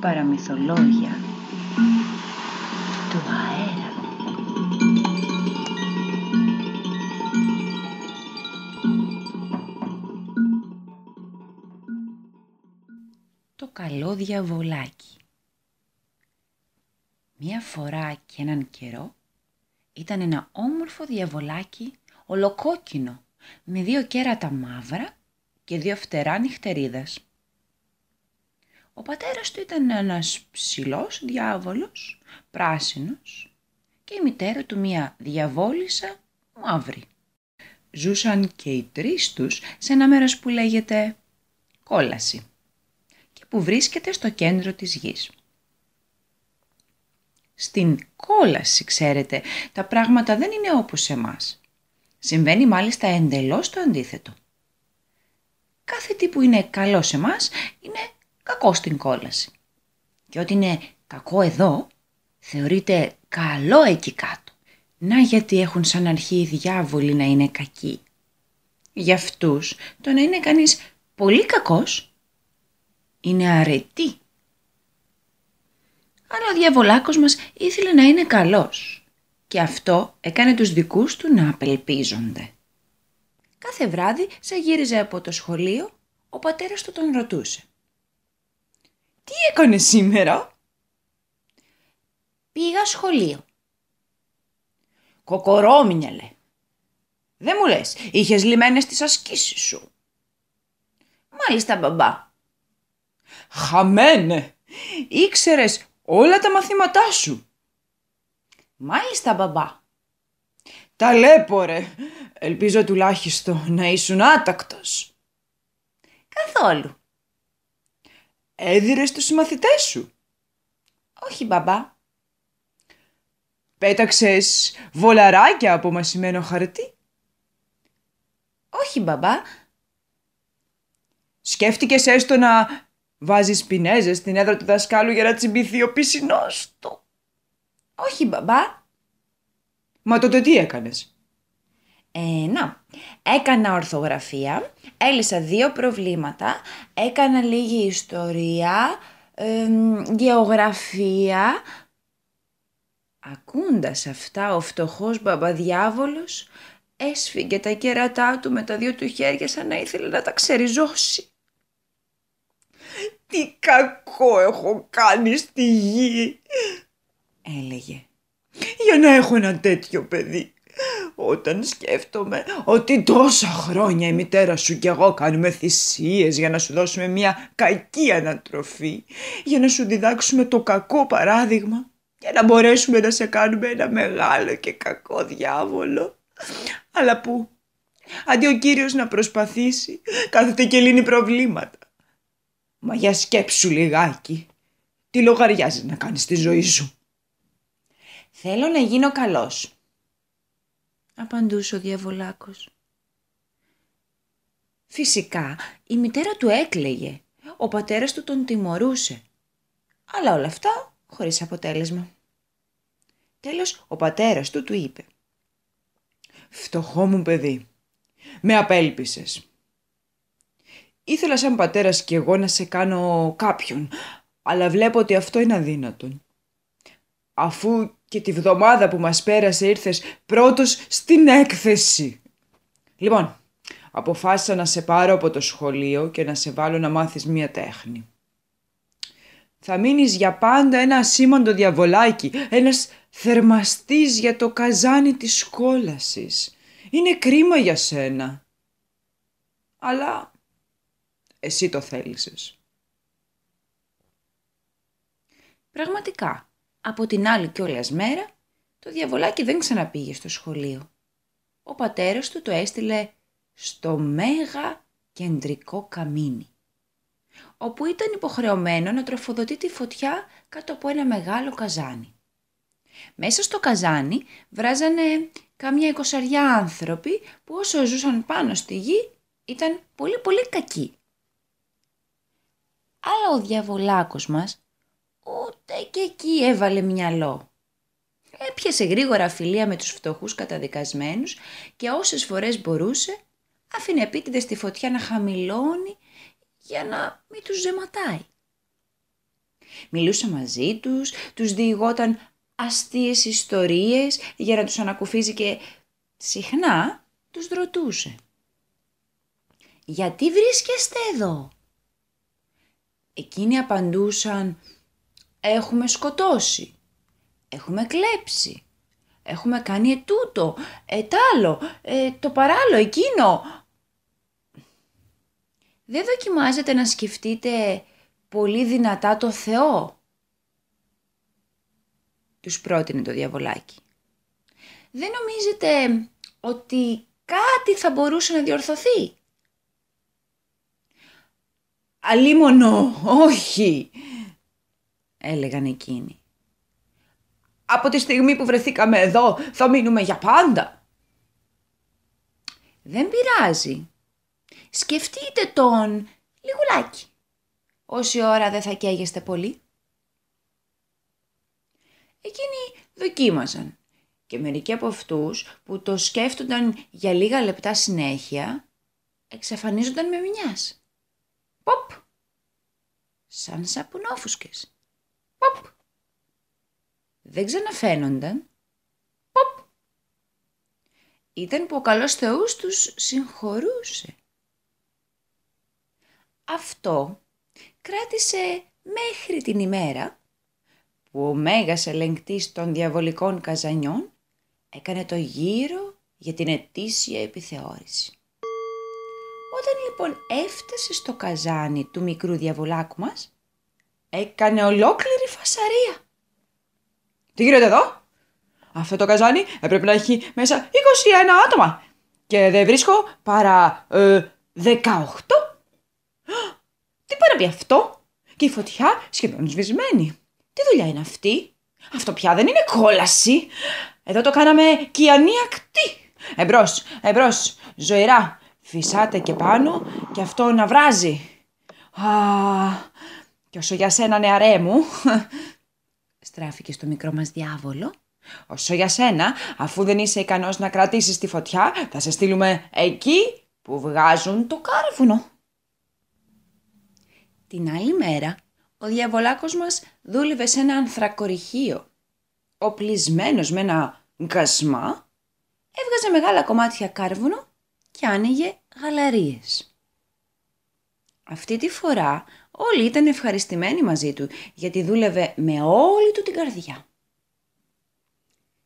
Παραμυθολόγια του αέρα. Το καλό διαβολάκι Μία φορά και έναν καιρό ήταν ένα όμορφο διαβολάκι ολοκόκκινο με δύο κέρατα μαύρα και δύο φτερά νυχτερίδας. Ο πατέρας του ήταν ένας ψηλός διάβολος, πράσινος και η μητέρα του μία διαβόλισσα μαύρη. Ζούσαν και οι τρεις τους σε ένα μέρος που λέγεται Κόλαση και που βρίσκεται στο κέντρο της γης. Στην κόλαση, ξέρετε, τα πράγματα δεν είναι όπως σε εμάς. Συμβαίνει μάλιστα εντελώς το αντίθετο. Κάθε τι που είναι καλό σε μας είναι κακό στην κόλαση. Και ό,τι είναι κακό εδώ, θεωρείται καλό εκεί κάτω. Να γιατί έχουν σαν αρχή οι διάβολοι να είναι κακοί. Για αυτούς το να είναι κανείς πολύ κακός είναι αρετή. Αλλά ο διαβολάκος μας ήθελε να είναι καλός και αυτό έκανε τους δικούς του να απελπίζονται. Κάθε βράδυ, σαν γύριζε από το σχολείο, ο πατέρας του τον ρωτούσε. «Τι έκανε σήμερα» «Πήγα σχολείο». «Κοκορόμινιαλε». «Δεν μου λες, είχες λιμένες τις ασκήσεις σου». «Μάλιστα μπαμπά». «Χαμένε, ήξερες όλα τα μαθήματά σου». «Μάλιστα μπαμπά». «Ταλέπορε, ελπίζω τουλάχιστον να ήσουν άτακτος». «Καθόλου». «Έδιρες τους συμμαθητές σου». «Όχι μπαμπά». «Πέταξες βολαράκια από μασημένο χαρτί». «Όχι μπαμπά». «Σκέφτηκες έστω να βάζεις πινέζες στην έδρα του δασκάλου για να τσιμπηθεί ο πισινός του». «Όχι μπαμπά». «Μα τότε τι έκανες» Ε, να, έκανα ορθογραφία, έλυσα δύο προβλήματα, έκανα λίγη ιστορία, γεωγραφία. Ακούντας αυτά ο φτωχός μπαμπαδιάβολος έσφυγε τα κέρατά του με τα δύο του χέρια σαν να ήθελε να τα ξεριζώσει. «Τι κακό έχω κάνει στη γη», έλεγε, «για να έχω ένα τέτοιο παιδί» όταν σκέφτομαι ότι τόσα χρόνια η μητέρα σου και εγώ κάνουμε θυσίες για να σου δώσουμε μια κακή ανατροφή, για να σου διδάξουμε το κακό παράδειγμα, για να μπορέσουμε να σε κάνουμε ένα μεγάλο και κακό διάβολο. Αλλά που, αντί ο Κύριος να προσπαθήσει, κάθεται και λύνει προβλήματα. Μα για σκέψου λιγάκι, τι λογαριάζει να κάνεις στη ζωή σου; Θέλω να γίνω καλός, απαντούσε ο διαβολάκος. Φυσικά η μητέρα του έκλαιγε, ο πατέρας του τον τιμωρούσε. Αλλά όλα αυτά χωρίς αποτέλεσμα. Τέλος ο πατέρας του του είπε «Φτωχό μου παιδί, με απέλπισες. Ήθελα σαν πατέρας κι εγώ να σε κάνω κάποιον, αλλά βλέπω ότι αυτό είναι αδύνατον. Αφού και τη βδομάδα που μας πέρασε ήρθες πρώτος στην έκθεση. Λοιπόν, αποφάσισα να σε πάρω από το σχολείο και να σε βάλω να μάθεις μία τέχνη. Θα μείνεις για πάντα ένα σήμαντο διαβολάκι, ένας θερμαστής για το καζάνι της κόλασης. Είναι κρίμα για σένα. Αλλά εσύ το θέλησες. Πραγματικά, από την άλλη κιόλας μέρα, το διαβολάκι δεν ξαναπήγε στο σχολείο. Ο πατέρας του το έστειλε στο μέγα κεντρικό καμίνι, όπου ήταν υποχρεωμένο να τροφοδοτεί τη φωτιά κάτω από ένα μεγάλο καζάνι. Μέσα στο καζάνι βράζανε κάμια εικοσαριά άνθρωποι που όσο ζούσαν πάνω στη γη ήταν πολύ πολύ κακοί. Αλλά ο διαβολάκος μας ούτε και εκεί έβαλε μυαλό. Έπιασε γρήγορα φιλία με τους φτωχούς καταδικασμένους και όσες φορές μπορούσε άφηνε επίτηδες τη φωτιά να χαμηλώνει για να μην τους ζεματάει. Μιλούσε μαζί τους, τους διηγόταν αστείες ιστορίες για να τους ανακουφίζει και συχνά τους ρωτούσε. «Γιατί βρίσκεστε εδώ» Εκείνοι απαντούσαν «Έχουμε σκοτώσει, έχουμε κλέψει, έχουμε κάνει ετούτο, ετάλο, ε, το παράλλο, εκείνο». Δεν δοκιμάζετε να σκεφτείτε πολύ δυνατά το Θεό. Τους πρότεινε το διαβολάκι. Δεν νομίζετε ότι κάτι θα μπορούσε να διορθωθεί; «Αλίμονο, όχι», έλεγαν εκείνοι. «Από τη στιγμή που βρεθήκαμε εδώ θα μείνουμε για πάντα». «Δεν πειράζει. Σκεφτείτε τον λιγουλάκι. Όση ώρα δεν θα καίγεστε πολύ». Εκείνοι δοκίμαζαν και μερικοί από αυτούς που το σκέφτονταν για λίγα λεπτά συνέχεια εξαφανίζονταν με μιας. Ποπ! Σαν σαπουνόφουσκες. Ποπ! Δεν ξαναφαίνονταν. Ποπ! Ήταν που ο καλός Θεός τους συγχωρούσε. Αυτό κράτησε μέχρι την ημέρα που ο μέγας ελεγκτής των διαβολικών καζανιών έκανε το γύρο για την ετήσια επιθεώρηση. Όταν λοιπόν έφτασε στο καζάνι του μικρού διαβολάκου μας, έκανε ολόκληρη φασαρία. Τι γίνεται εδώ; Αυτό το καζάνι έπρεπε να έχει μέσα 21 άτομα και δεν βρίσκω παρά ε, 18. Τι πάει να πει αυτό; Και η φωτιά σχεδόν σβησμένη. Τι δουλειά είναι αυτή; Αυτό πια δεν είναι κόλαση. Εδώ το κάναμε κιανή ακτή. Εμπρός, εμπρός, ζωηρά, Φυσάτε και πάνω και αυτό να βράζει. Α, και όσο για σένα νεαρέ μου, στράφηκε στο μικρό μας διάβολο, όσο για σένα, αφού δεν είσαι ικανός να κρατήσεις τη φωτιά, θα σε στείλουμε εκεί που βγάζουν το κάρβουνο. Την άλλη μέρα, ο διαβολάκος μας δούλευε σε ένα ανθρακοριχείο. Οπλισμένος με ένα γκασμά, έβγαζε μεγάλα κομμάτια κάρβουνο και άνοιγε γαλαρίες. Αυτή τη φορά όλοι ήταν ευχαριστημένοι μαζί του γιατί δούλευε με όλη του την καρδιά.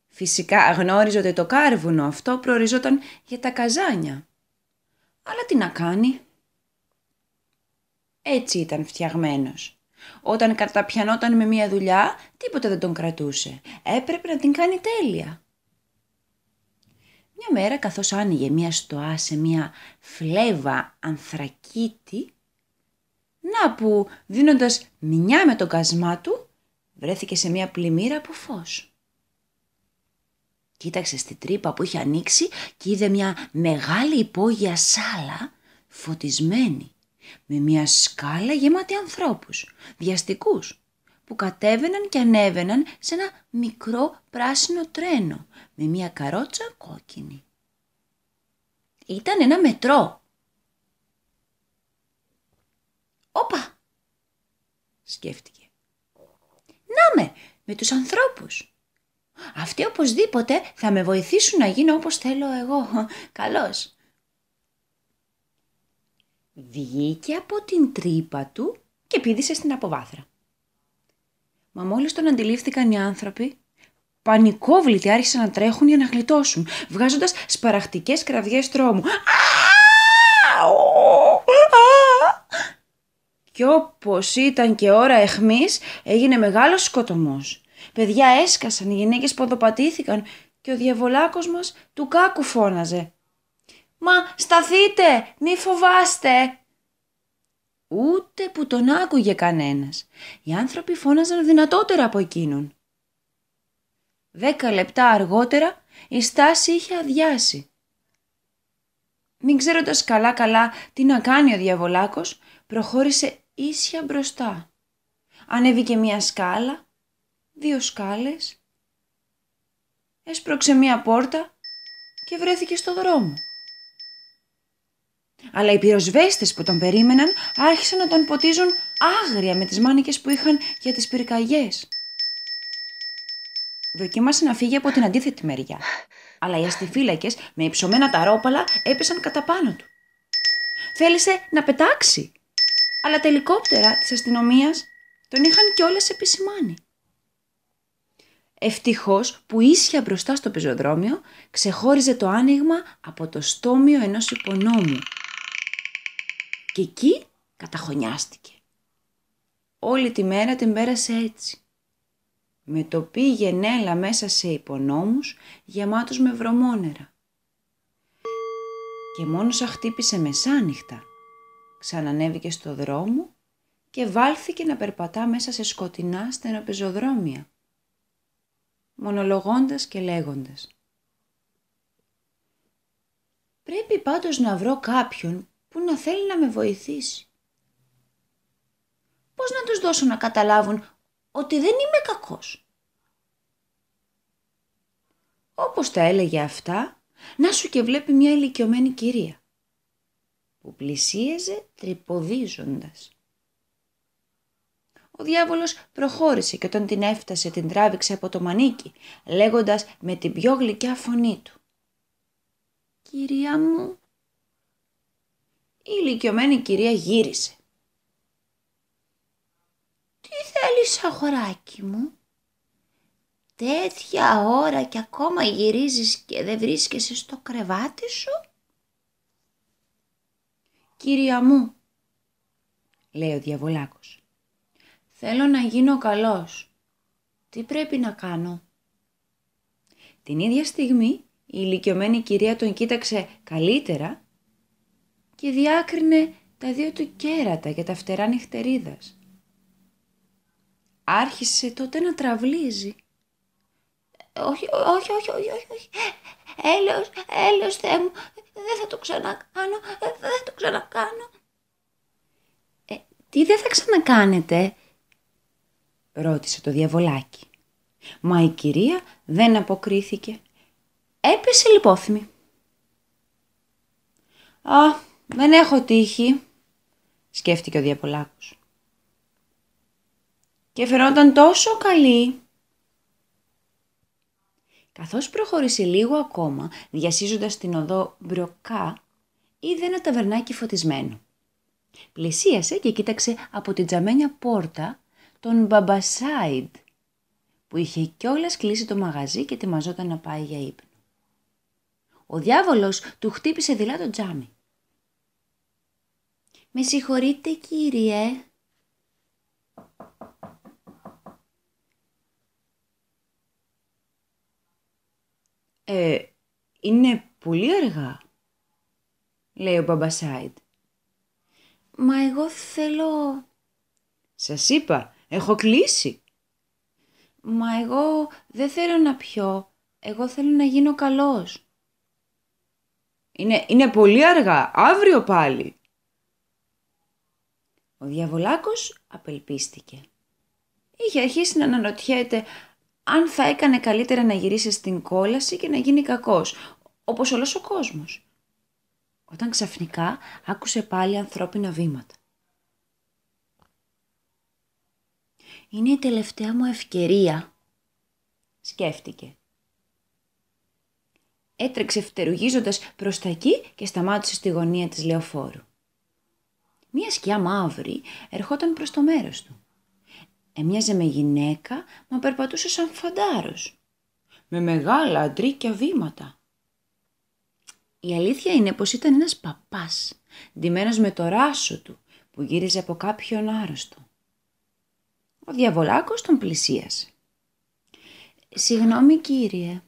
Φυσικά γνώριζε ότι το κάρβουνο αυτό προοριζόταν για τα καζάνια. Αλλά τι να κάνει; Έτσι ήταν φτιαγμένος. Όταν καταπιανόταν με μία δουλειά, τίποτα δεν τον κρατούσε. Έπρεπε να την κάνει τέλεια. Μια μέρα καθώς άνοιγε μια στοά σε μια φλέβα ανθρακίτη, να που δίνοντας μια με τον κασμά του, βρέθηκε σε μια πλημμύρα από φως. Κοίταξε στη τρύπα που είχε ανοίξει και είδε μια μεγάλη υπόγεια σάλα φωτισμένη με μια σκάλα γεμάτη ανθρώπους, βιαστικούς, που κατέβαιναν και ανέβαιναν σε ένα μικρό πράσινο τρένο με μια καρότσα κόκκινη. Ήταν ένα μετρό. «Όπα», σκέφτηκε. «Να με, με τους ανθρώπους. Αυτοί οπωσδήποτε θα με βοηθήσουν να γίνω όπως θέλω εγώ. Καλώς». Βγήκε από την τρύπα του και πήδησε στην αποβάθρα. Μα μόλις τον αντιλήφθηκαν οι άνθρωποι, πανικόβλητοι άρχισαν να τρέχουν για να γλιτώσουν, βγάζοντας σπαραχτικές κραυγές τρόμου. Κι όπως ήταν και ώρα εχμής, έγινε μεγάλος σκοτωμός. Παιδιά έσκασαν, οι γυναίκες ποδοπατήθηκαν και ο διαβολάκος μας του κάκου φώναζε. «Μα σταθείτε, μη φοβάστε!» Ούτε που τον άκουγε κανένας. Οι άνθρωποι φώναζαν δυνατότερα από εκείνον. Δέκα λεπτά αργότερα η στάση είχε αδειάσει. Μην ξέροντας καλά-καλά τι να κάνει ο διαβολάκος, προχώρησε ίσια μπροστά. Ανέβηκε μία σκάλα, δύο σκάλες, έσπρωξε μία πόρτα και βρέθηκε στο δρόμο. Αλλά οι πυροσβέστες που τον περίμεναν άρχισαν να τον ποτίζουν άγρια με τις μάνικες που είχαν για τις πυρκαγιές. Δοκίμασε να φύγει από την αντίθετη μεριά, αλλά οι αστιφύλακες με υψωμένα ταρόπαλα έπεσαν κατά πάνω του. Θέλησε να πετάξει, αλλά τα ελικόπτερα της αστυνομίας τον είχαν κιόλας επισημάνει. Ευτυχώς που ίσια μπροστά στο πεζοδρόμιο ξεχώριζε το άνοιγμα από το στόμιο ενός υπονόμου. Και εκεί καταχωνιάστηκε. Όλη τη μέρα την πέρασε έτσι. Με το πήγαινε έλα μέσα σε υπονόμους γεμάτους με βρωμόνερα. Και μόνος σαν χτύπησε μεσάνυχτα, ξανανέβηκε στο δρόμο και βάλθηκε να περπατά μέσα σε σκοτεινά στενοπεζοδρόμια μονολογώντας και λέγοντας. Πρέπει πάντως να βρω κάποιον που να θέλει να με βοηθήσει. Πώς να τους δώσω να καταλάβουν ότι δεν είμαι κακός; Όπως τα έλεγε αυτά, να σου και βλέπει μια ηλικιωμένη κυρία που πλησίαζε τρυποδίζοντας. Ο διάβολος προχώρησε και όταν την έφτασε την τράβηξε από το μανίκι, λέγοντας με την πιο γλυκιά φωνή του. «Κυρία μου». Η ηλικιωμένη κυρία γύρισε. «Τι θέλεις αγοράκι μου» τέτοια ώρα και ακόμα γυρίζεις και δεν βρίσκεσαι στο κρεβάτι σου. Κυρία μου, λέει ο διαβολάκος, Θέλω να γίνω καλός. Τι πρέπει να κάνω; Την ίδια στιγμή η ηλικιωμένη κυρία τον κοίταξε καλύτερα και διάκρινε τα δύο του κέρατα για τα φτερά νυχτερίδας. Άρχισε τότε να τραβλίζει. Όχι, όχι, όχι, όχι, όχι, όχι. Έλεος, έλεος Θεέ μου, δεν θα το ξανακάνω, δεν θα το ξανακάνω. Ε, τι δεν θα ξανακάνετε, ρώτησε το διαβολάκι. Μα η κυρία δεν αποκρίθηκε. Έπεσε λιπόθυμη. «Α, δεν έχω τύχη», σκέφτηκε ο διαβολάκος. «Και φαινόταν τόσο καλή». Καθώς προχώρησε λίγο ακόμα, διασύζοντας την οδό Μπροκά, είδε ένα ταβερνάκι φωτισμένο. Πλησίασε και κοίταξε από την τζαμένια πόρτα τον Μπαμπασάιντ που είχε κιόλας κλείσει το μαγαζί και ετοιμαζόταν να πάει για ύπνο. Ο διάβολος του χτύπησε δειλά το τζάμι. «Με συγχωρείτε κύριε», «Ε, είναι πολύ αργά», λέει ο Μπαμπασάιντ. «Μα εγώ θέλω...» «Σας είπα, Έχω κλείσει. Μα εγώ δεν θέλω να πιω. Εγώ θέλω να γίνω καλός. Είναι, είναι πολύ αργά. Αύριο πάλι. Ο διαβολάκος απελπίστηκε. Είχε αρχίσει να αναρωτιέται αν θα έκανε καλύτερα να γυρίσει στην κόλαση και να γίνει κακός, όπως όλος ο κόσμος. Όταν ξαφνικά άκουσε πάλι ανθρώπινα βήματα. Είναι η τελευταία μου ευκαιρία, σκέφτηκε. Έτρεξε φτερουγίζοντας προς τα εκεί και σταμάτησε στη γωνία της λεωφόρου. Μία σκιά μαύρη ερχόταν προς το μέρος του. Έμοιαζε με γυναίκα, μα περπατούσε σαν φαντάρος. Με μεγάλα αντρίκια βήματα. Η αλήθεια είναι πως ήταν ένας παπάς, ντυμένος με το ράσο του, που γύριζε από κάποιον άρρωστο. Ο διαβολάκος τον πλησίασε. «Συγγνώμη κύριε».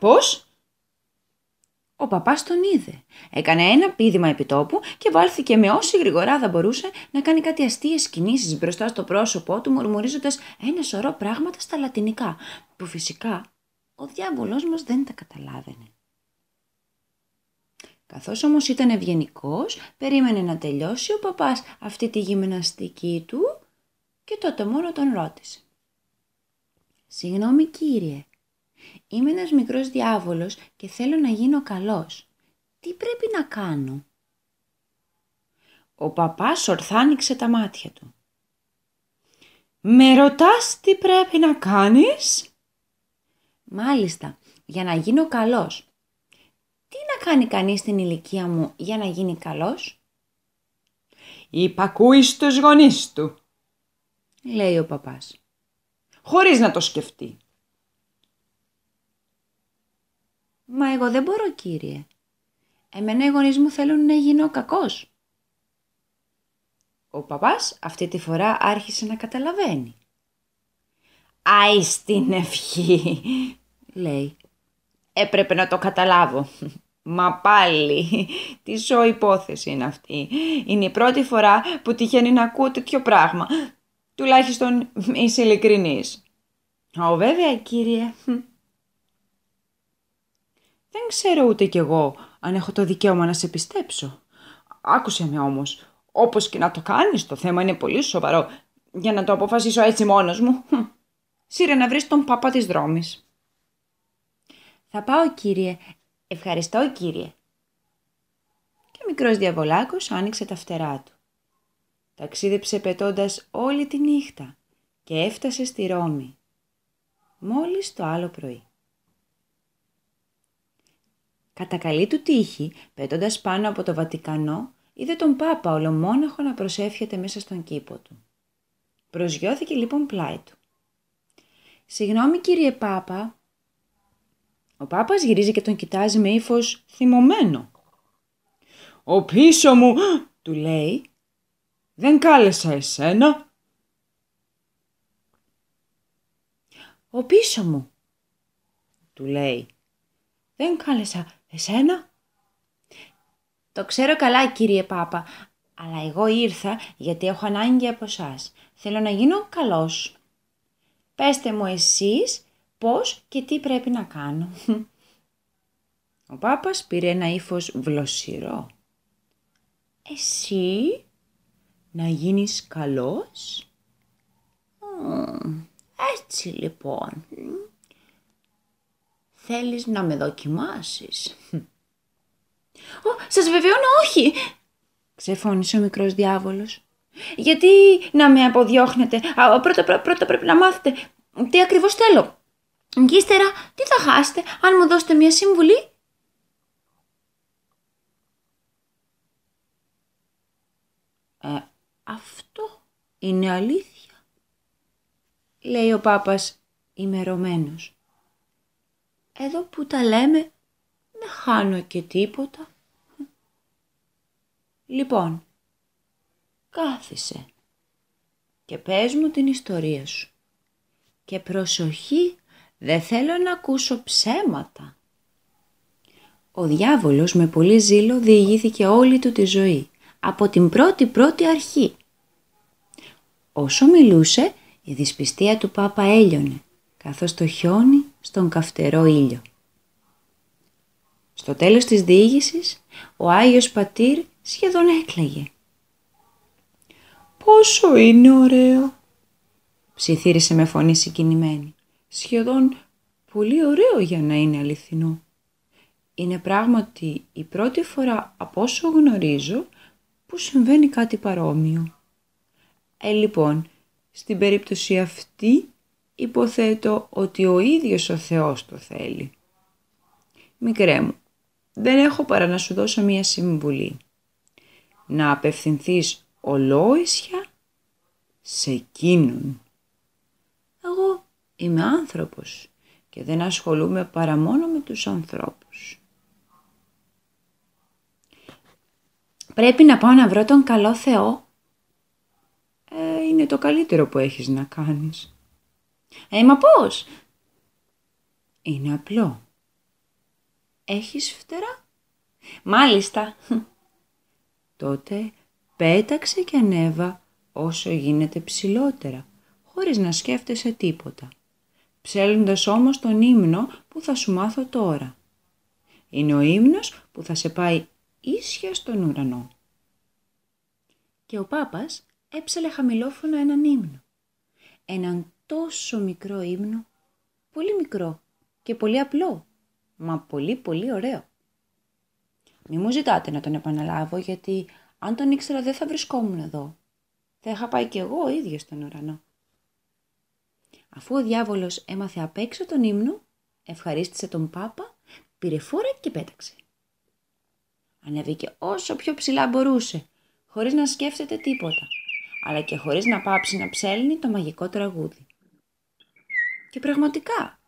«Πώς» Ο παπάς τον είδε. Έκανε ένα πίδημα επιτόπου και βάλθηκε με όση γρηγοράδα μπορούσε να κάνει κάτι αστείες κινήσεις μπροστά στο πρόσωπό του μουρμουρίζοντας ένα σωρό πράγματα στα λατινικά που φυσικά ο διάβολός μας δεν τα καταλάβαινε. Καθώς όμως ήταν ευγενικός, περίμενε να τελειώσει ο παπάς αυτή τη γυμναστική του και τότε μόνο τον ρώτησε. «Συγγνώμη κύριε, είμαι ένας μικρός διάβολος και θέλω να γίνω καλός. Τι πρέπει να κάνω» Ο παπάς ορθάνιξε τα μάτια του. «Με ρωτάς τι πρέπει να κάνεις» «Μάλιστα, για να γίνω καλός». «Τι να κάνει κανείς στην ηλικία μου για να γίνει καλός» «Υπακούει στους γονείς του», λέει ο παπάς. «Χωρίς να το σκεφτεί». «Μα εγώ δεν μπορώ, κύριε. Εμένα οι γονείς μου θέλουν να γίνω κακός». Ο παπάς αυτή τη φορά άρχισε να καταλαβαίνει. «Άι στην ευχή», λέει. «Έπρεπε να το καταλάβω. Μα πάλι, τι ζω υπόθεση είναι αυτή. Είναι η πρώτη φορά που τυχαίνει να ακούω τέτοιο πράγμα. Τουλάχιστον είσαι ειλικρινής. Ω βέβαια κύριε. Δεν ξέρω ούτε κι εγώ αν έχω το δικαίωμα να σε πιστέψω. Άκουσε με όμως, όπως και να το κάνεις, το θέμα είναι πολύ σοβαρό. Για να το αποφασίσω έτσι μόνος μου. Σύρε να βρεις τον παπά της δρόμης. Θα πάω κύριε. Ευχαριστώ κύριε. Και ο μικρός διαβολάκος άνοιξε τα φτερά του. Ταξίδεψε πετώντας όλη τη νύχτα και έφτασε στη Ρώμη. Μόλις το άλλο πρωί. Κατά καλή του τύχη, πετώντας πάνω από το Βατικανό, είδε τον Πάπα ολομόναχο να προσεύχεται μέσα στον κήπο του. Προσγειώθηκε λοιπόν πλάι του. «Συγγνώμη κύριε Πάπα». Ο Πάπας γυρίζει και τον κοιτάζει με ύφος θυμωμένο. «Ο πίσω μου», του λέει, «δεν κάλεσα εσένα». «Ο πίσω μου», του λέει, «δεν κάλεσα εσένα». Το ξέρω καλά κύριε Πάπα, αλλά εγώ ήρθα γιατί έχω ανάγκη από εσά. Θέλω να γίνω καλός. Πέστε μου εσείς πώς και τι πρέπει να κάνω. Ο Πάπας πήρε ένα ύφος βλοσιρό. Εσύ να γίνεις καλός; Έτσι λοιπόν. Θέλεις να με δοκιμάσεις; «Ω, σας βεβαιώνω όχι», ξεφώνησε ο μικρός διάβολος. «Γιατί να με αποδιώχνετε, Α, πρώτα, πρώτα πρέπει να μάθετε τι ακριβώς θέλω. Και ύστερα τι θα χάσετε αν μου δώσετε μια συμβουλή». «Ε, αυτό είναι αλήθεια», λέει ο Πάπας ημερωμένος. «Εδώ που τα λέμε δεν χάνω και τίποτα. Λοιπόν, κάθισε και πες μου την ιστορία σου. Και προσοχή, δεν θέλω να ακούσω ψέματα. Ο διάβολος με πολύ ζήλο διηγήθηκε όλη του τη ζωή, από την πρώτη πρώτη αρχή. Όσο μιλούσε, η δυσπιστία του Πάπα έλειωνε, καθώς το χιόνι στον καυτερό ήλιο. Στο τέλος της διήγησης, ο Άγιος Πατήρ σχεδόν έκλαιγε. «Πόσο είναι ωραίο», ψιθύρισε με φωνή συγκινημένη. «Σχεδόν πολύ ωραίο για να είναι αληθινό. Είναι πράγματι η πρώτη φορά από όσο γνωρίζω που συμβαίνει κάτι παρόμοιο. Ε, λοιπόν, στην περίπτωση αυτή υποθέτω ότι ο ίδιος ο Θεός το θέλει. Μικρέ μου, δεν έχω παρά να σου δώσω μία συμβουλή. Να απευθυνθείς ολόησια σε εκείνον. Εγώ είμαι άνθρωπος και δεν ασχολούμαι παρά μόνο με τους ανθρώπους. Πρέπει να πάω να βρω τον καλό Θεό. Ε, είναι το καλύτερο που έχεις να κάνεις. Ε, μα πώς; Είναι απλό. Έχεις φτερά; Μάλιστα. Τότε πέταξε και ανέβα όσο γίνεται ψηλότερα, χωρίς να σκέφτεσαι τίποτα. Ψέλνοντας όμως τον ύμνο που θα σου μάθω τώρα. Είναι ο ύμνος που θα σε πάει ίσια στον ουρανό. Και ο Πάπας έψαλε χαμηλόφωνα έναν ύμνο. Έναν τόσο μικρό ύμνο, πολύ μικρό και πολύ απλό μα πολύ πολύ ωραίο. Μη μου ζητάτε να τον επαναλάβω γιατί Αν τον ήξερα δεν θα βρισκόμουν εδώ. Θα είχα πάει κι εγώ ο ίδιος στον ουρανό. Αφού ο διάβολος έμαθε απ' έξω τον ύμνο, ευχαρίστησε τον Πάπα, πήρε φόρα και πέταξε. Ανέβηκε όσο πιο ψηλά μπορούσε, χωρίς να σκέφτεται τίποτα, αλλά και χωρίς να πάψει να ψέλνει το μαγικό τραγούδι. Και πραγματικά,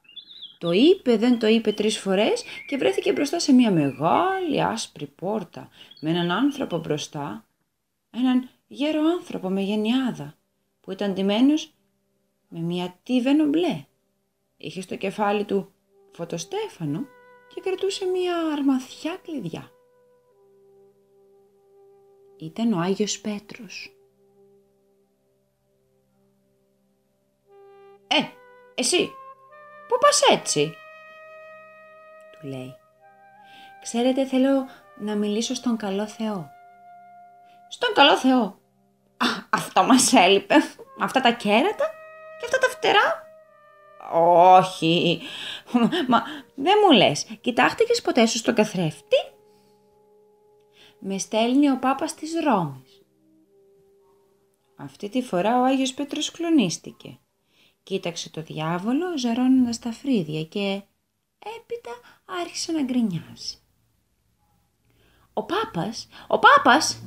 το είπε, δεν το είπε τρεις φορές και βρέθηκε μπροστά σε μια μεγάλη άσπρη πόρτα με έναν άνθρωπο μπροστά, έναν γέρο άνθρωπο με γενιάδα που ήταν ντυμένος με μια τίβενο μπλε. Είχε στο κεφάλι του φωτοστέφανο και κρατούσε μια αρμαθιά κλειδιά. Ήταν ο Άγιος Πέτρος. «Ε, εσύ, πού πας έτσι» του λέει. «Ξέρετε θέλω να μιλήσω στον καλό Θεό». «Στον καλό Θεό» Α, αυτό μας έλειπε. Αυτά τα κέρατα και αυτά τα φτερά. Όχι. Μα δεν μου λες. Κοιτάχτηκες ποτέ σου στον καθρέφτη; Με στέλνει ο Πάπας της Ρώμης. Αυτή τη φορά ο Άγιος Πέτρος κλονίστηκε. Κοίταξε το διάβολο ζαρώνοντας τα φρύδια και έπειτα άρχισε να γκρινιάζει. Ο Πάπας, ο Πάπας,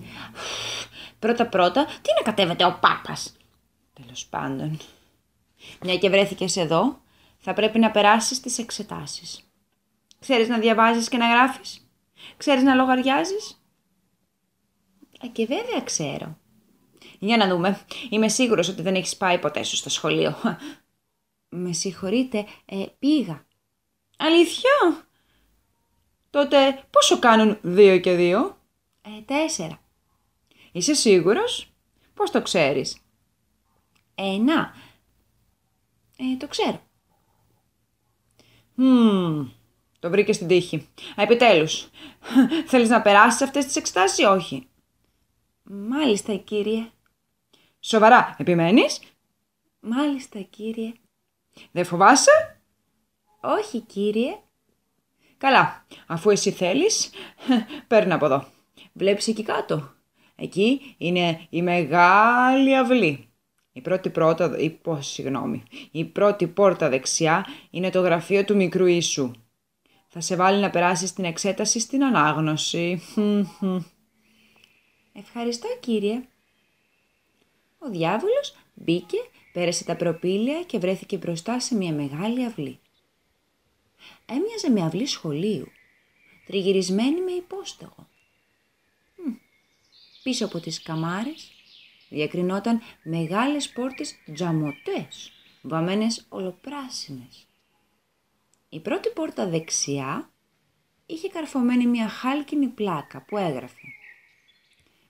πρώτα πρώτα, τι να κατέβεται ο Πάπας; Τέλος πάντων, μια και βρέθηκες εδώ, θα πρέπει να περάσεις τις εξετάσεις. Ξέρεις να διαβάζεις και να γράφεις; Ξέρεις να λογαριάζεις; Α, και βέβαια ξέρω. Για να δούμε. Είμαι σίγουρος ότι δεν έχεις πάει ποτέ σου στο σχολείο. Με συγχωρείτε, ε, πήγα. Αλήθεια; Τότε πόσο κάνουν δύο και δύο; Ε, τέσσερα. Είσαι σίγουρος; Πώς το ξέρεις; Ε, να. Ε, το ξέρω. Μμμ, το βρήκες στην τύχη. Επιτέλους, θέλεις να περάσεις αυτές τις εξετάσεις ή όχι; Μάλιστα, κύριε. Σοβαρά, επιμένεις; Μάλιστα, κύριε. Δεν φοβάσαι; Όχι, κύριε. Καλά, αφού εσύ θέλεις, παίρνω από εδώ. Βλέπεις εκεί κάτω. Εκεί είναι η μεγάλη αυλή. Η πρώτη, πρώτα, η, πώς, συγγνώμη, η πρώτη πόρτα δεξιά είναι το γραφείο του μικρού Ιησού. Θα σε βάλει να περάσεις την εξέταση στην ανάγνωση. Ευχαριστώ κύριε. Ο διάβολος μπήκε, πέρασε τα προπήλαια και βρέθηκε μπροστά σε μια μεγάλη αυλή. Έμοιαζε με αυλή σχολείου, τριγυρισμένη με υπόστεγο. Πίσω από τις καμάρες διακρινόταν μεγάλες πόρτες τζαμωτές, βαμμένες ολοπράσινες. Η πρώτη πόρτα δεξιά είχε καρφωμένη μια χάλκινη πλάκα που έγραφε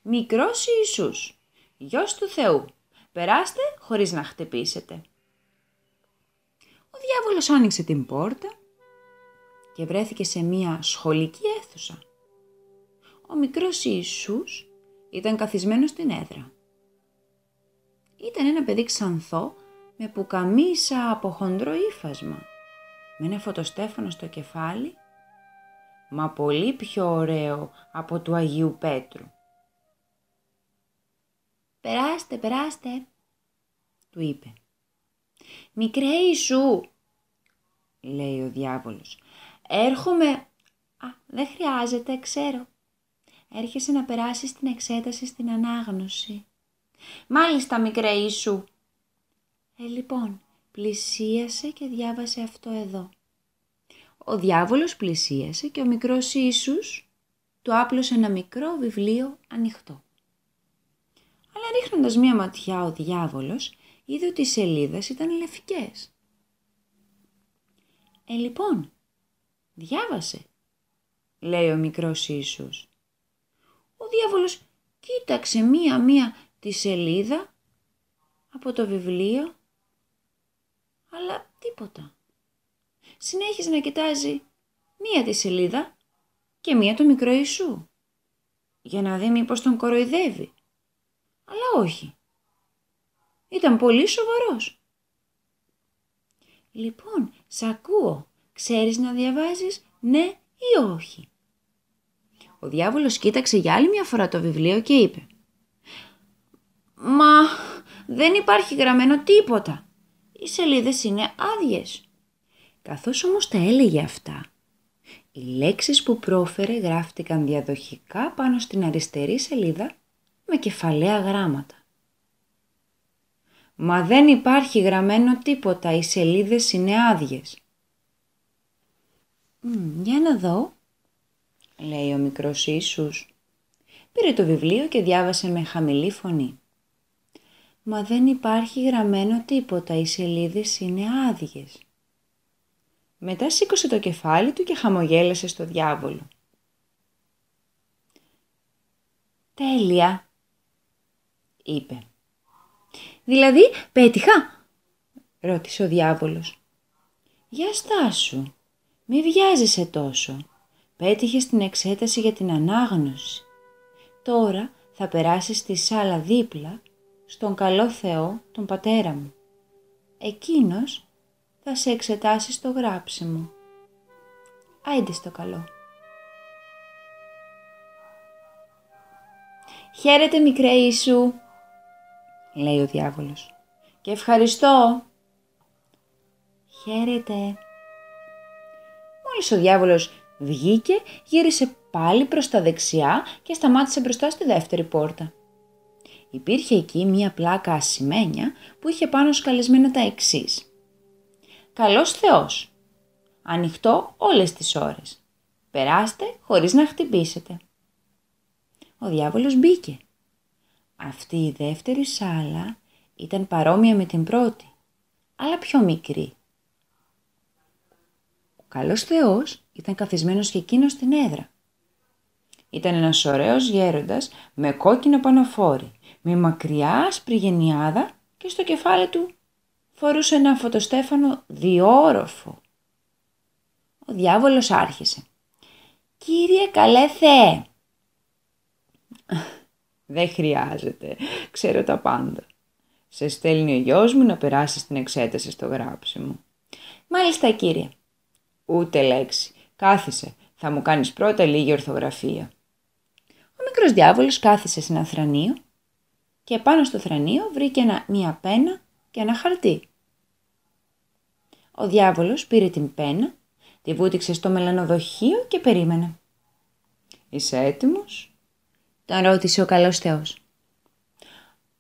«Μικρός Ιησούς, γιος του Θεού, περάστε χωρίς να χτυπήσετε». Ο διάβολος άνοιξε την πόρτα και βρέθηκε σε μια σχολική αίθουσα. Ο μικρός Ιησούς ήταν καθισμένος στην έδρα. Ήταν ένα παιδί ξανθό με πουκαμίσα από χοντρό ύφασμα, με ένα φωτοστέφανο στο κεφάλι, μα πολύ πιο ωραίο από του Αγίου Πέτρου. «Περάστε, περάστε», του είπε. «Μικρέ Ιησού», λέει ο διάβολος, «έρχομαι...» «Α, δεν χρειάζεται, ξέρω. Έρχεσαι να περάσεις την εξέταση στην ανάγνωση». Μάλιστα μικρέ Ιησού. Ε, λοιπόν, πλησίασε και διάβασε αυτό εδώ. Ο διάβολος πλησίασε και ο μικρός Ιησούς του άπλωσε ένα μικρό βιβλίο ανοιχτό. Αλλά ρίχνοντας μία ματιά ο διάβολος είδε ότι οι σελίδες ήταν λευκές. «Ε, λοιπόν, διάβασε», λέει ο μικρός Ιησούς. Ο διάβολος κοίταξε μία-μία τη σελίδα από το βιβλίο, αλλά τίποτα. Συνέχιζε να κοιτάζει μία τη σελίδα και μία το μικρό Ιησού, για να δει μήπως τον κοροϊδεύει. Αλλά όχι. Ήταν πολύ σοβαρός. Λοιπόν, σ' ακούω. Ξέρεις να διαβάζεις ναι ή όχι; Ο διάβολος κοίταξε για άλλη μια φορά το βιβλίο και είπε «Μα δεν υπάρχει γραμμένο τίποτα. Οι σελίδες είναι άδειες». Καθώς όμως τα έλεγε αυτά, οι λέξεις που πρόφερε γράφτηκαν διαδοχικά πάνω στην αριστερή σελίδα με κεφαλαία γράμματα. «Μα δεν υπάρχει γραμμένο τίποτα, οι σελίδες είναι άδειες». «Για να δω», λέει ο μικρός Ιησούς. Πήρε το βιβλίο και διάβασε με χαμηλή φωνή. «Μα δεν υπάρχει γραμμένο τίποτα, οι σελίδες είναι άδειες». Μετά σήκωσε το κεφάλι του και χαμογέλασε στο διάβολο. «Τέλεια», είπε. «Δηλαδή πέτυχα» ρώτησε ο διάβολος. «Για στάσου, μη βιάζεσαι τόσο. Πέτυχες την εξέταση για την ανάγνωση. Τώρα θα περάσεις στη σάλα δίπλα στον καλό Θεό, τον πατέρα μου. Εκείνος θα σε εξετάσει στο γράψιμο. Άιντε στο καλό. «Χαίρετε μικρέ Ιησού», λέει ο διάβολος. «Και ευχαριστώ». «Χαίρετε». Μόλις ο διάβολος βγήκε, γύρισε πάλι προς τα δεξιά και σταμάτησε μπροστά στη δεύτερη πόρτα. Υπήρχε εκεί μία πλάκα ασημένια που είχε πάνω σκαλισμένα τα εξής. Καλός Θεός. Ανοιχτό όλες τις ώρες. Περάστε χωρίς να χτυπήσετε. Ο διάβολος μπήκε. Αυτή η δεύτερη σάλα ήταν παρόμοια με την πρώτη, αλλά πιο μικρή. Ο καλός Θεός ήταν καθισμένος και εκείνος στην έδρα. Ήταν ένας ωραίος γέροντας με κόκκινο πανοφόρι, με μακριά άσπρη γενιάδα και στο κεφάλι του φορούσε ένα φωτοστέφανο διόροφο. Ο διάβολος άρχισε. «Κύριε καλέ Θεέ!» «Δεν χρειάζεται, ξέρω τα πάντα. Σε στέλνει ο γιος μου να περάσεις την εξέταση στο γράψιμο». «Μάλιστα κύριε». «Ούτε λέξη. Κάθισε. Θα μου κάνεις πρώτα λίγη ορθογραφία». Ο μικρός διάβολος κάθισε σε ένα θρανίο και πάνω στο θρανίο βρήκε μία πένα και ένα χαρτί. Ο διάβολος πήρε την πένα, τη βούτυξε στο μελανοδοχείο και περίμενε. «Είσαι έτοιμος» τον ρώτησε ο καλός Θεός.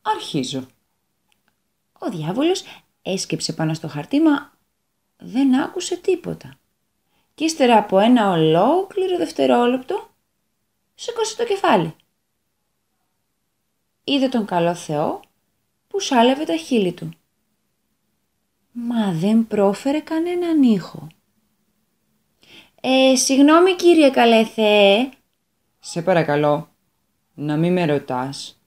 «Αρχίζω». Ο διάβολος έσκυψε πάνω στο χαρτί, μα δεν άκουσε τίποτα. Κι ύστερα από ένα ολόκληρο δευτερόλεπτο, σήκωσε το κεφάλι. Είδε τον καλό Θεό που σάλευε τα χείλη του μα δεν πρόφερε κανέναν ήχο. «Ε, συγγνώμη κύριε καλέ Θεέ». «Σε παρακαλώ, να μην με ρωτάς».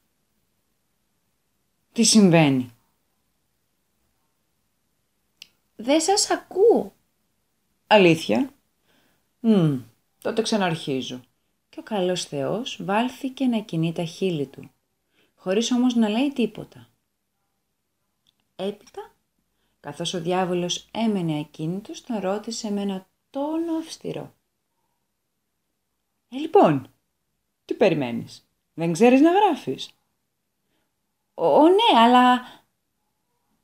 «Τι συμβαίνει» «Δεν σας ακούω». «Αλήθεια» «Μμ, τότε ξαναρχίζω». Και ο καλός Θεός βάλθηκε να κινεί τα χείλη του, χωρίς όμως να λέει τίποτα. Έπειτα Καθώς ο διάβολος έμενε ακίνητος, τον ρώτησε με ένα τόνο αυστηρό. «Ε, λοιπόν, τι περιμένεις, δεν ξέρεις να γράφεις». «Ω, ναι, αλλά...»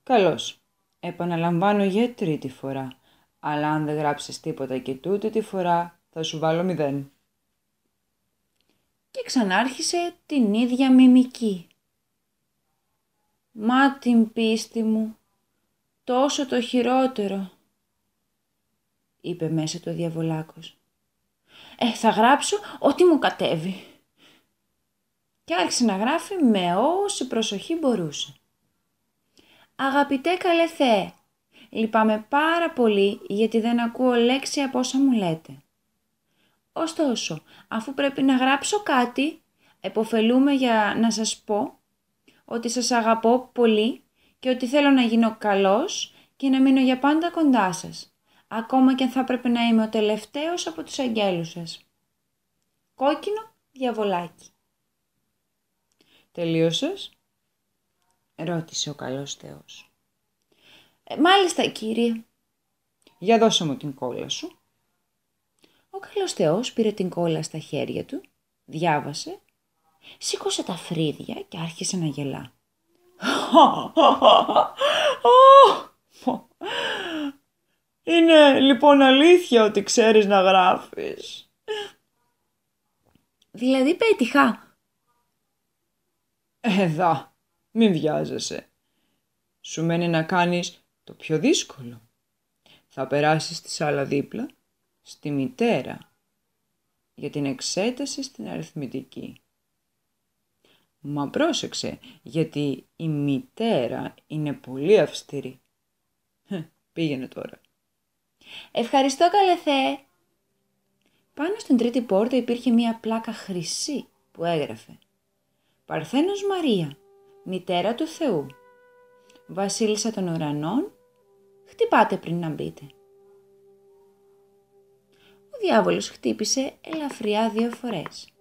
«Καλώς, επαναλαμβάνω για τρίτη φορά, αλλά αν δεν γράψεις τίποτα και τούτη τη φορά, θα σου βάλω μηδέν». Και ξανάρχισε την ίδια μιμική. «Μα την πίστη μου», τόσο το χειρότερο, είπε μέσα το διαβολάκος. Ε, θα γράψω ό,τι μου κατέβει. Και άρχισε να γράφει με όση προσοχή μπορούσε. Αγαπητέ καλέ Θεέ, λυπάμαι πάρα πολύ γιατί δεν ακούω λέξη από όσα μου λέτε. Ωστόσο, αφού πρέπει να γράψω κάτι, εποφελούμε για να σας πω ότι σας αγαπώ πολύ και ότι θέλω να γίνω καλός και να μείνω για πάντα κοντά σας, ακόμα και αν θα πρέπει να είμαι ο τελευταίος από τους αγγέλους σας. Κόκκινο διαβολάκι. Τελείωσες; ρώτησε ο καλός Θεός. Ε, μάλιστα κύριε. Για δώσε μου την κόλλα σου. Ο καλός Θεός πήρε την κόλλα στα χέρια του Διάβασε, σήκωσε τα φρύδια και άρχισε να γελά. Είναι λοιπόν αλήθεια ότι ξέρεις να γράφεις; Δηλαδή πέτυχα. Εδώ, μην βιάζεσαι. Σου μένει να κάνεις το πιο δύσκολο. Θα περάσεις στη σάλα δίπλα, στη μητέρα, για την εξέταση στην αριθμητική. Μα πρόσεξε, γιατί η μητέρα είναι πολύ αυστηρή. Πήγαινε τώρα. Ευχαριστώ καλέ Πάνω στην τρίτη πόρτα υπήρχε μία πλάκα χρυσή που έγραφε «Παρθένος Μαρία, μητέρα του Θεού, βασίλισσα των ουρανών, χτυπάτε πριν να μπείτε». Ο διάβολος χτύπησε ελαφριά δύο φορές.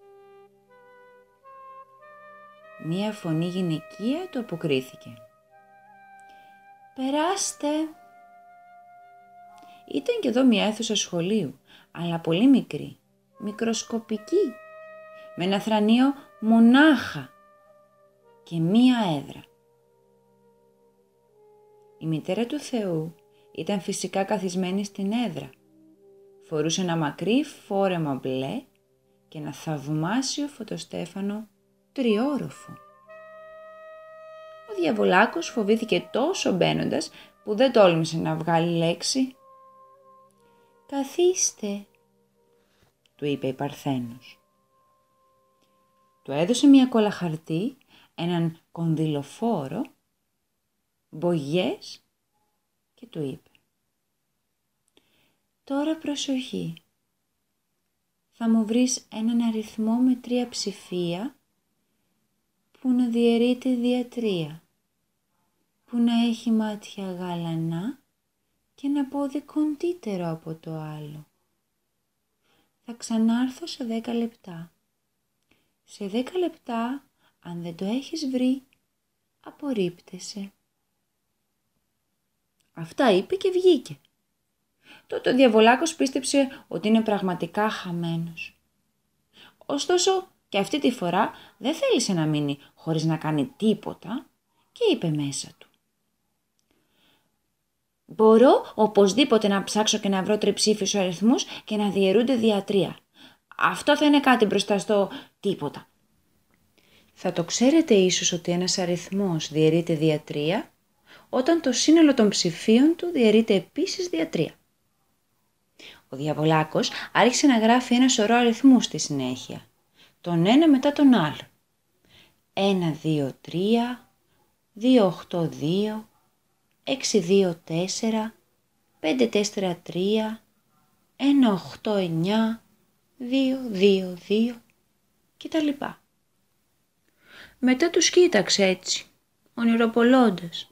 Μία φωνή γυναικεία του αποκρίθηκε. «Περάστε!» Ήταν και εδώ μια αίθουσα σχολείου, αλλά πολύ μικρή, μικροσκοπική, με ένα θρανίο μονάχα και μία έδρα. Η μητέρα του Θεού ήταν φυσικά καθισμένη στην έδρα. Φορούσε ένα μακρύ φόρεμα μπλε και ένα θαυμάσιο φωτοστέφανο τριόροφο. Ο διαβολάκος φοβήθηκε τόσο μπαίνοντας που δεν τόλμησε να βγάλει λέξη. «Καθίστε», του είπε η Παρθένος. Του έδωσε μια κόλλα χαρτί, έναν κονδυλοφόρο, μπογιές και του είπε «Τώρα προσοχή, θα μου βρεις έναν αριθμό με τρία ψηφία που να διαιρείται διατρία, που να έχει μάτια γαλανά και ένα πόδι κοντύτερο από το άλλο. Θα ξανάρθω σε δέκα λεπτά. Σε δέκα λεπτά, αν δεν το έχεις βρει, απορρίπτεσαι. Αυτά είπε και βγήκε. Τότε ο διαβολάκος πίστεψε ότι είναι πραγματικά χαμένος. Ωστόσο και αυτή τη φορά δεν θέλησε να μείνει χωρίς να κάνει τίποτα και είπε μέσα του. Μπορώ οπωσδήποτε να ψάξω και να βρω τριψήφιους αριθμούς και να διαιρούνται διατρία. Αυτό θα είναι κάτι μπροστά στο τίποτα. Θα το ξέρετε ίσως ότι ένας αριθμός διαιρείται διατρία όταν το σύνολο των ψηφίων του διαιρείται επίσης διατρία. Ο διαβολάκος άρχισε να γράφει ένα σωρό αριθμούς στη συνέχεια, τον ένα μετά τον άλλο. 1, 2, 3, 2, 8, 2, 6, 2, 4, 5, 4, 3, 1, 8, 9, 2, 2, 2 και τα λοιπά. Μετά τους κοίταξε έτσι, ονειροπολώντας.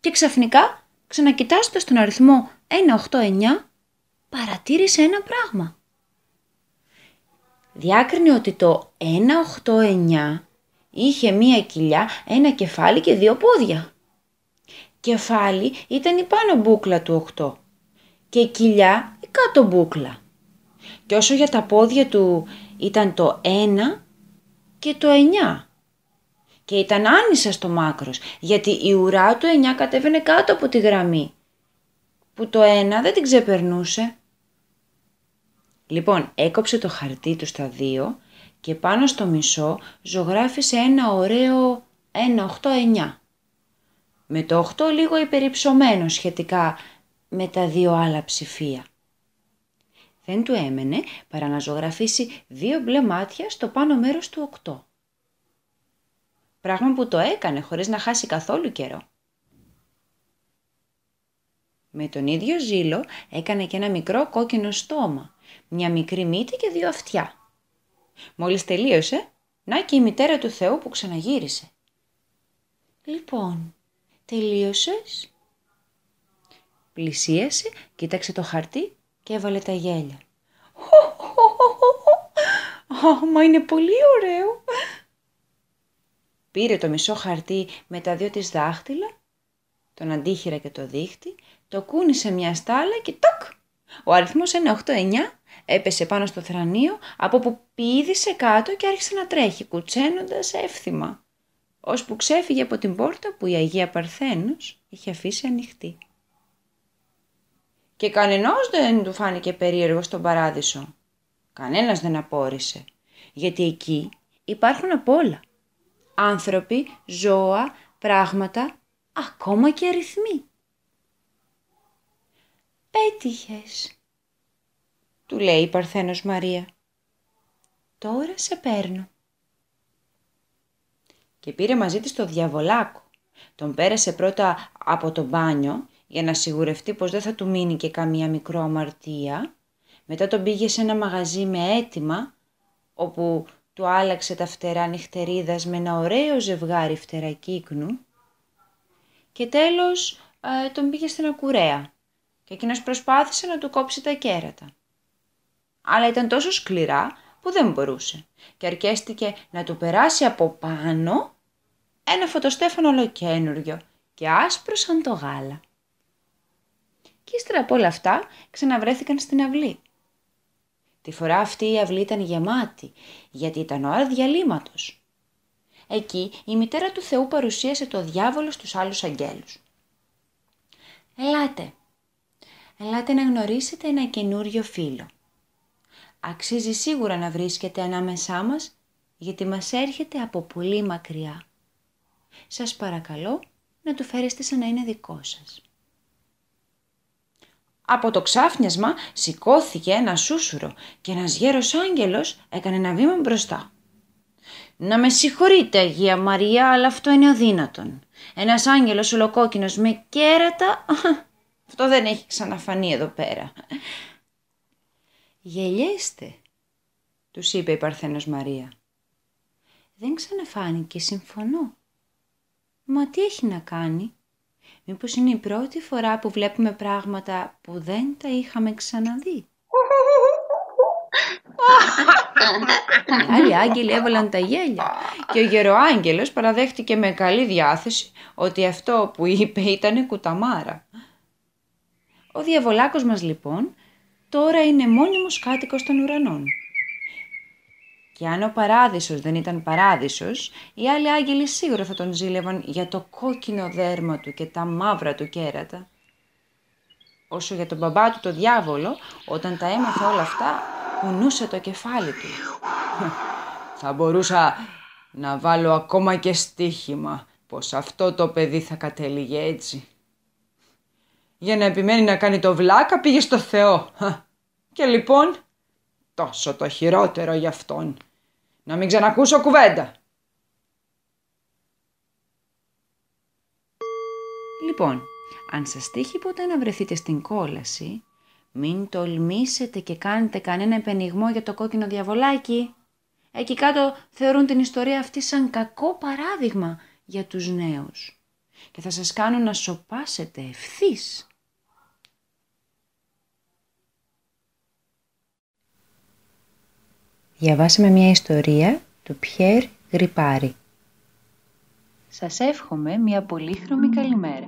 Και ξαφνικά, ξανακοιτάζοντας τον αριθμό 189, παρατήρησε ένα πράγμα. Διάκρινε ότι το 189 είχε μία κοιλιά, ένα κεφάλι και δύο πόδια κεφάλι ήταν η πάνω μπούκλα του 8 και η κοιλιά η κάτω μπούκλα. Και όσο για τα πόδια του ήταν το 1 και το 9. Και ήταν άνισα στο μάκρος, γιατί η ουρά του 9 κατέβαινε κάτω από τη γραμμή, που το 1 δεν την ξεπερνούσε. Λοιπόν, έκοψε το χαρτί του στα δύο και πάνω στο μισό ζωγράφισε ένα ωραίο 1-8-9 με το 8 λίγο υπερυψωμένο σχετικά με τα δύο άλλα ψηφία. Δεν του έμενε παρά να ζωγραφίσει δύο μπλε μάτια στο πάνω μέρος του 8. Πράγμα που το έκανε χωρίς να χάσει καθόλου καιρό. Με τον ίδιο ζήλο έκανε και ένα μικρό κόκκινο στόμα, μια μικρή μύτη και δύο αυτιά. Μόλις τελείωσε, να και η μητέρα του Θεού που ξαναγύρισε. «Λοιπόν, Τελείωσες. Πλησίασε, κοίταξε το χαρτί και έβαλε τα γέλια. μα είναι πολύ ωραίο. Πήρε το μισό χαρτί με τα δύο της δάχτυλα, τον αντίχειρα και το δίχτυ, το κούνησε μια στάλα και τάκ, Ο αριθμός 189 έπεσε πάνω στο θρανίο από που πήδησε κάτω και άρχισε να τρέχει κουτσένοντας εύθυμα, ώσπου ξέφυγε από την πόρτα που η Αγία Παρθένος είχε αφήσει ανοιχτή. Και κανενός δεν του φάνηκε περίεργο στον παράδεισο. Κανένας δεν απόρρισε, γιατί εκεί υπάρχουν απ' όλα. Άνθρωποι, ζώα, πράγματα, ακόμα και αριθμοί. «Πέτυχες», του λέει η Παρθένος Μαρία. «Τώρα σε παίρνω». Και πήρε μαζί της το διαβολάκο. Τον πέρασε πρώτα από το μπάνιο για να σιγουρευτεί πως δεν θα του μείνει και καμία μικρό αμαρτία. Μετά τον πήγε σε ένα μαγαζί με έτοιμα, όπου του άλλαξε τα φτερά νυχτερίδας με ένα ωραίο ζευγάρι φτερακύκνου. Και τέλος ε, τον πήγε στην ακουρέα και εκείνος προσπάθησε να του κόψει τα κέρατα. Αλλά ήταν τόσο σκληρά που δεν μπορούσε και αρκέστηκε να του περάσει από πάνω ένα φωτοστέφανο ολοκένουργιο και άσπρος σαν το γάλα. Και ύστερα από όλα αυτά ξαναβρέθηκαν στην αυλή. Τη φορά αυτή η αυλή ήταν γεμάτη, γιατί ήταν ώρα διαλύματος. Εκεί η μητέρα του Θεού παρουσίασε το διάβολο στους άλλους αγγέλους. «Ελάτε, ελάτε να γνωρίσετε ένα καινούριο φίλο. Αξίζει σίγουρα να βρίσκεται ανάμεσά μας, γιατί μας έρχεται από πολύ μακριά. Σας παρακαλώ να το φέρεστε σαν να είναι δικό σας. Από το ξάφνιασμα σηκώθηκε ένα σούσουρο και ένας γέρος άγγελος έκανε ένα βήμα μπροστά. «Να με συγχωρείτε, Αγία Μαρία, αλλά αυτό είναι αδύνατον. Ένας άγγελος ολοκόκκινος με κέρατα, αυτό δεν έχει ξαναφανεί εδώ πέρα». «Γελιέστε», τους είπε η Παρθένος Μαρία. «Δεν ξαναφάνηκε, συμφωνώ. Μα τι έχει να κάνει. Μήπως είναι η πρώτη φορά που βλέπουμε πράγματα που δεν τα είχαμε ξαναδεί; Οι άλλοι άγγελοι έβαλαν τα γέλια και ο γεροάγγελος παραδέχτηκε με καλή διάθεση ότι αυτό που είπε ήταν κουταμάρα. Ο διαβολάκος μας λοιπόν τώρα είναι μόνιμος κάτοικος των ουρανών και αν ο παράδεισος δεν ήταν παράδεισος, οι άλλοι άγγελοι σίγουρα θα τον ζήλευαν για το κόκκινο δέρμα του και τα μαύρα του κέρατα. Όσο για τον μπαμπά του το διάβολο, όταν τα έμαθε όλα αυτά, κουνούσε το κεφάλι του. θα μπορούσα να βάλω ακόμα και στοίχημα πως αυτό το παιδί θα κατέληγε έτσι. Για να επιμένει να κάνει το βλάκα πήγε στο Θεό. Και λοιπόν τόσο το χειρότερο για αυτόν. Να μην ξανακούσω κουβέντα. Λοιπόν, αν σας τύχει ποτέ να βρεθείτε στην κόλαση, μην τολμήσετε και κάνετε κανένα επενιγμό για το κόκκινο διαβολάκι. Εκεί κάτω θεωρούν την ιστορία αυτή σαν κακό παράδειγμα για τους νέους και θα σας κάνουν να σοπάσετε ευθύς. Διαβάσαμε μια ιστορία του Πιέρ Γρυπάρη. Σας εύχομαι μια πολύχρωμη καλημέρα.